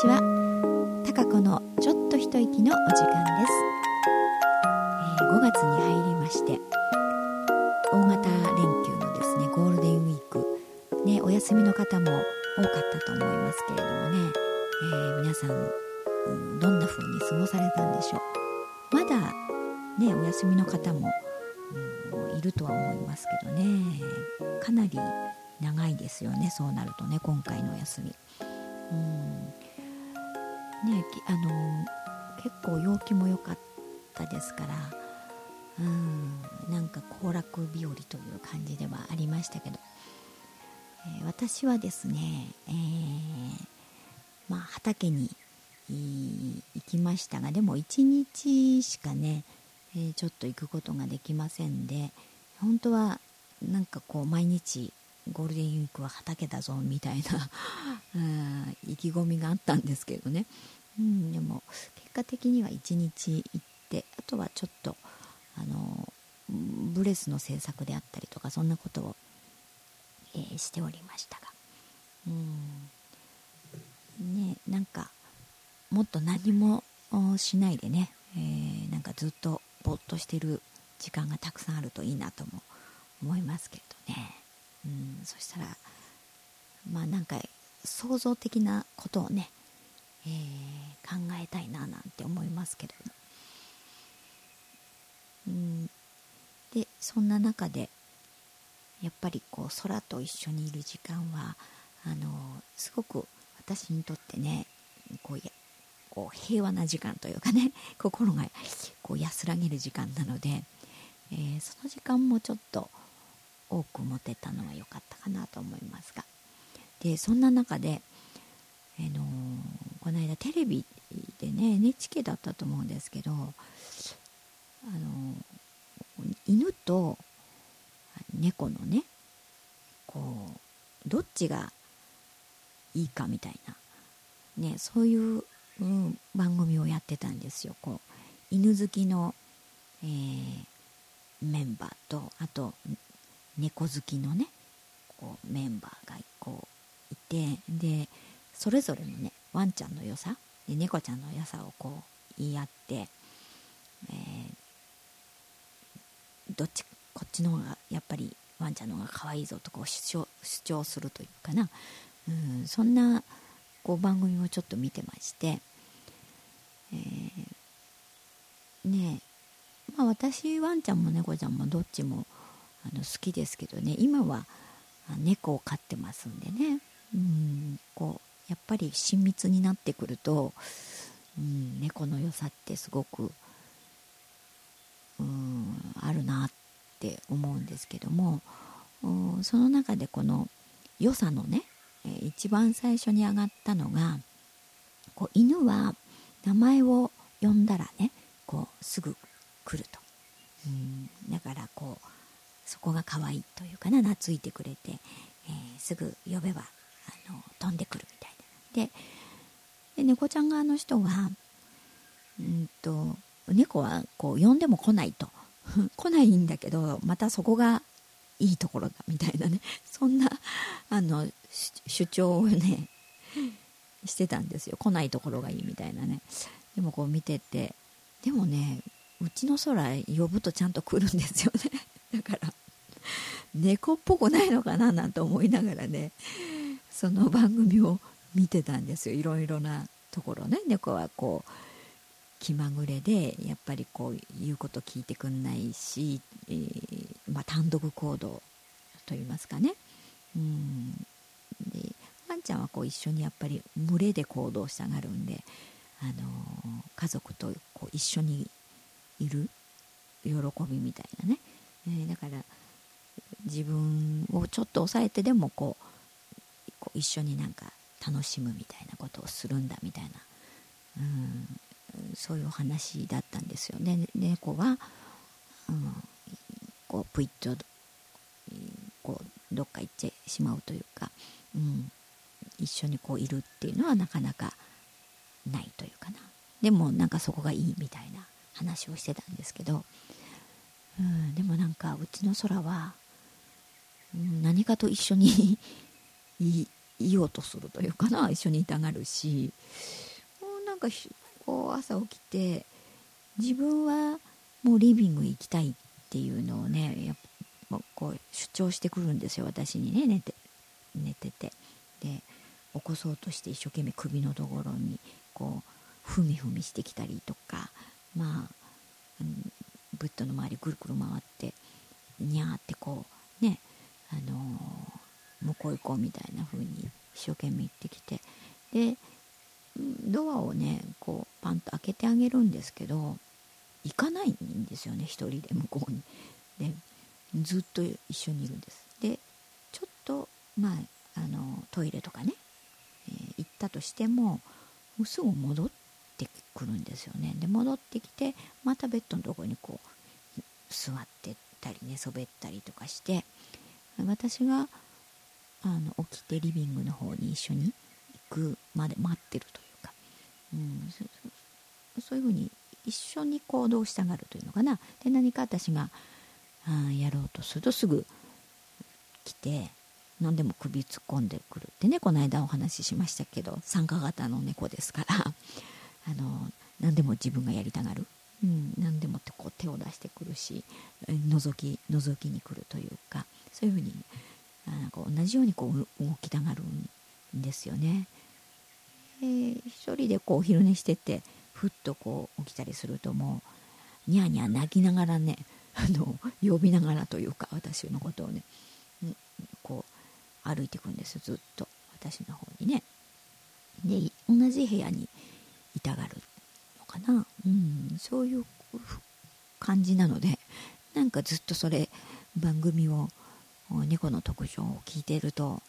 ちは。たかこのちょっと一息のお時間です、えー5月に入りまして大型連休のですねゴールデンウィーク。ねお休みの方も多かったと思いますけれどもね、えー皆さん、うんどんな風に過ごされたんでしょう。まだねお休みの方も、うんいるとは思いますけどね。かなり長いですよねそうなるとね今回のお休み。うん。ねあの結構陽気も良かったですからうんなんか行楽日和という感じではありましたけど、えー私はですね、えーまあ、畑に行きましたがでも1日しかね、えーちょっと行くことができませんで本当はなんかこう毎日ゴールデンウィークは畑だぞみたいな 意気込みがあったんですけどね、うん、でも結果的には1日行ってあとはちょっとあのブレスの制作であったりとかそんなことを、えーしておりましたが、うん。ね、なんかもっと何もしないでね、えーなんかずっとぼっとしてる時間がたくさんあるといいなとも思いますけれどね、うん、そしたらまあなんか創造的なことをね、えー考えたいななんて思いますけれども、うん、でそんな中でやっぱりこう空と一緒にいる時間はあのすごく私にとってねこうやこう平和な時間というかね 心がこう安らげる時間なので、えーその時間もちょっと多く持てたのは良かったかなと思いますが。でそんな中で、あのこの間テレビでね NHK だったと思うんですけど、あの犬と猫のねこうどっちがいいかみたいな、ね、そういう、うん番組をやってたんですよ。こう犬好きの、えーメンバーとあと猫好きのねこうメンバーがこういてでそれぞれのねワンちゃんの良さ猫ちゃんの良さをこう言い合って、えーどっちこっちの方がやっぱりワンちゃんの方が可愛いぞとこう主張するというかな、うん、そんなこう番組をちょっと見てまして、えーねえまあ私ワンちゃんも猫ちゃんもどっちもあの好きですけどね今は猫を飼ってますんでね、うん、こうやっぱり親密になってくると、うん、猫の良さってすごく、うん、あるなって思うんですけどもうんその中でこの良さのね、一番最初に上がったのがこう犬は名前を呼んだらねこうすぐ来ると、うん、だからこうそこが可愛いというかな懐いてくれて、えーすぐ呼べばあの飛んでくるみたいなで猫ちゃん側の人はうんと猫はこう呼んでも来ないと。来ないんだけどまたそこがいいところだみたいなね。そんなあの主張をねしてたんですよ。来ないところがいいみたいなね。でもこう見てて。でもねうちの空呼ぶとちゃんと来るんですよね。だから猫っぽくないのかななんて思いながらねその番組を見てたんですよ。いろいろなところね。猫はこう気まぐれでやっぱりこう言うこと聞いてくんないし、えーまあ、単独行動といいますかね。うん。でワンちゃんはこう一緒にやっぱり群れで行動したがるんで、あのー家族とこう一緒にいる喜びみたいなね、えーだから自分をちょっと抑えてでもこう一緒になんか楽しむみたいなことをするんだみたいな、うん、そういうお話だったんですよね。猫は、うん、こうプイッとこうどっか行ってしまうというか、うん、一緒にこういるっていうのはなかなかないというかな。でもなんかそこがいいみたいな話をしてたんですけど、うん、でもなんかうちの空は、うん、何かと一緒にい いようとするというかな一緒にいたがるし。もうなんかこう朝起きて自分はもうリビング行きたいっていうのをねやっぱこう主張してくるんですよ私にね寝て寝てて。で起こそうとして一生懸命首のところにこうふみふみしてきたりとかまあ、うん、ブッドの周りぐるぐる回ってにゃーってこうねあのー、向こう行こうみたいな風に一生懸命言ってきてでドアをねこうパンと開けてあげるんですけど行かないんですよね一人で向こうに。でずっと一緒にいるんです。でちょっとまああのトイレとかね、えー、行ったとしてもすぐ戻ってくるんですよね。で戻ってきてまたベッドのとこにこう座ってたり寝そべったりとかして私があの起きてリビングの方に一緒に行くまで待ってるというか、うん、そういうふうに一緒に行動したがるというのかな。で何か私があやろうとするとすぐ来て何でも首突っ込んでくるってねこの間お話ししましたけど参加型の猫ですから。あの何でも自分がやりたがる、うん、何でもってこう手を出してくるし覗き覗きに来るというかそういうふうになんか同じようにこう動きたがるんですよね。えー、一人でこうお昼寝しててふっとこう起きたりするともうニャーニャー泣きながらね あの呼びながらというか私のことをねこう歩いていくんですずっと。私の方にね。で同じ部屋にいたがるのかな、うん、そういう感じなのでなんかずっとそれ番組を猫の特徴を聞いてると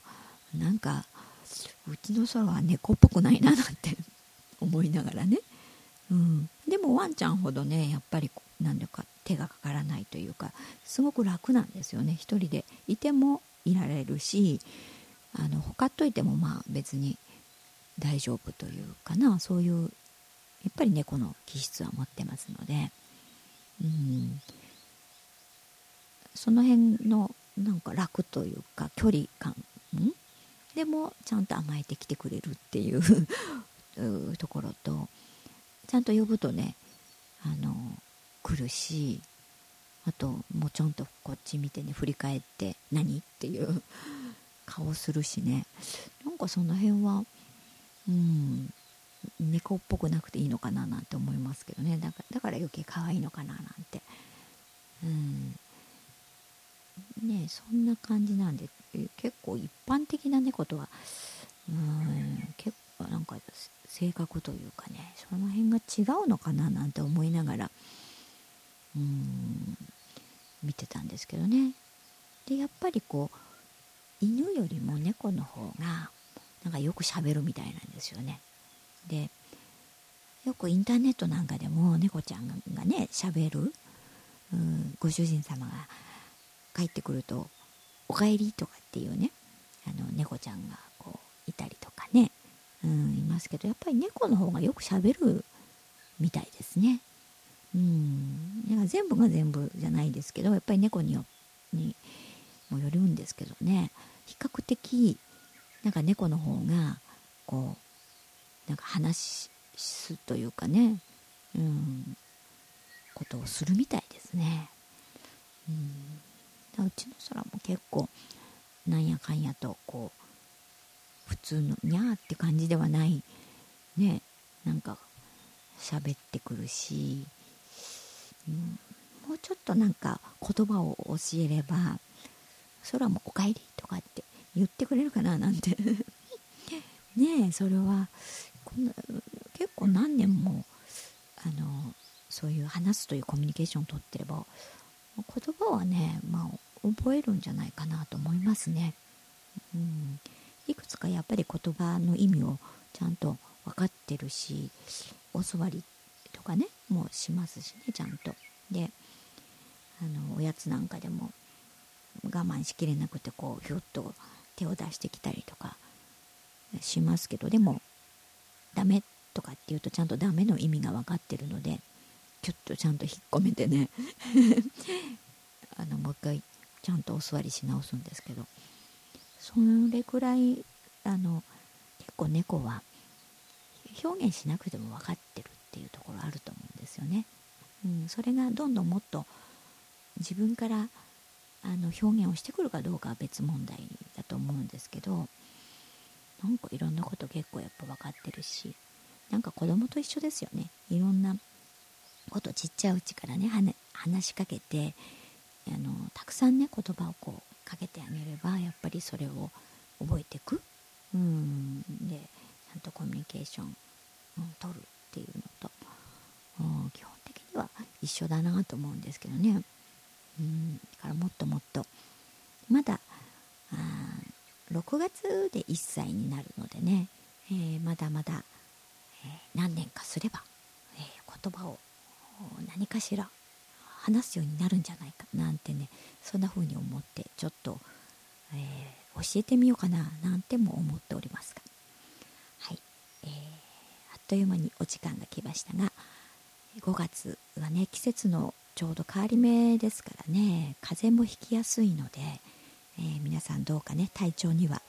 なんかうちの空は猫っぽくないななんて 思いながらね。うん、でもワンちゃんほどねやっぱり何だか手がかからないというかすごく楽なんですよね。一人でいてもいられるしあのほかっといてもまあ別に大丈夫というかな。そういうやっぱり猫の気質は持ってますので、うん、その辺のなんか楽というか距離感、でもちゃんと甘えてきてくれるっていう ところとちゃんと呼ぶとねあの来るしあともうちょんとこっち見てね振り返って何っていう 顔するしね。なんかその辺はうん猫っぽくなくていいのかななんて思いますけどね。だからだから余計可愛いのかななんて。うん。ねそんな感じなんで結構一般的な猫とはうん結構なんか性格というかねその辺が違うのかななんて思いながらうん見てたんですけどね。でやっぱりこう犬よりも猫の方がなんかよくしゃべるみたいなんですよね。でよくインターネットなんかでも猫ちゃんがねしゃべるうんご主人様が帰ってくると「おかえり」とかっていうねあの猫ちゃんがこういたりとかねうん、いますけどやっぱり猫の方がよくしゃべるみたいですね。うん、だから全部が全部じゃないですけどやっぱり猫によにもよるんですけどね比較的なんか猫の方がこうなんか話すというかね、うん、ことをするみたいですね。うん、うちの空も結構なんやかんやとこう普通のにゃーって感じではない。ねなんか喋ってくるし、うん、もうちょっとなんか言葉を教えれば空もおかえりとかって言ってくれるかななんて。ねえそれはこんな結構何年もあのそういう話すというコミュニケーションをとってれば言葉はね、まあ、覚えるんじゃないかなと思いますね。うんいくつかやっぱり言葉の意味をちゃんと分かってるしお座りとかねもうしますしねちゃんと。であのおやつなんかでも我慢しきれなくてこうひょっと手を出してきたりとかしますけどでもダメとかって言うとちゃんとダメの意味が分かってるのでちょっとちゃんと引っ込めてね あのもう一回ちゃんとお座りし直すんですけどそれくらいあの結構猫は表現しなくても分かってるっていうところあると思うんですよね。うん、それがどんどんもっと自分からあの表現をしてくるかどうかは別問題だと思うんですけどなんかいろんなこと結構やっぱ分かってるしなんか子供と一緒ですよねいろんなことちっちゃいうちからね話しかけてあのたくさんね言葉をこうかけてあげればやっぱりそれを覚えていく。うん。でちゃんとコミュニケーション、うん、取るっていうのと、うん、基本的には一緒だなと思うんですけどね。うん。だからもっともっと。まだあ6月で1歳になるのでね、えー、まだまだ、えー、何年かすれば、えー、言葉を何かしら話すようになるんじゃないかなんてねそんな風に思ってちょっと、えー、教えてみようかななんても思っておりますがはい、えー、あっという間にお時間が来ましたが5月はね季節のちょうど変わり目ですからね風邪もひきやすいので、えー、皆さんどうかね体調には、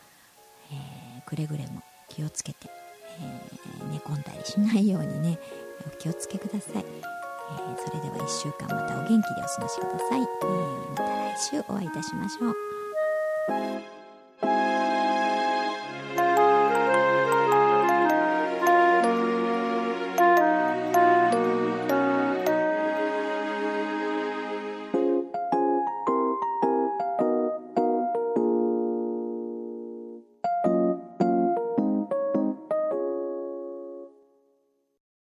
えくれぐれも気をつけて、え寝込んだりしないようにねお気をつけください。えー、それでは1週間またお元気でお過ごしください、えー、また来週お会いいたしましょう。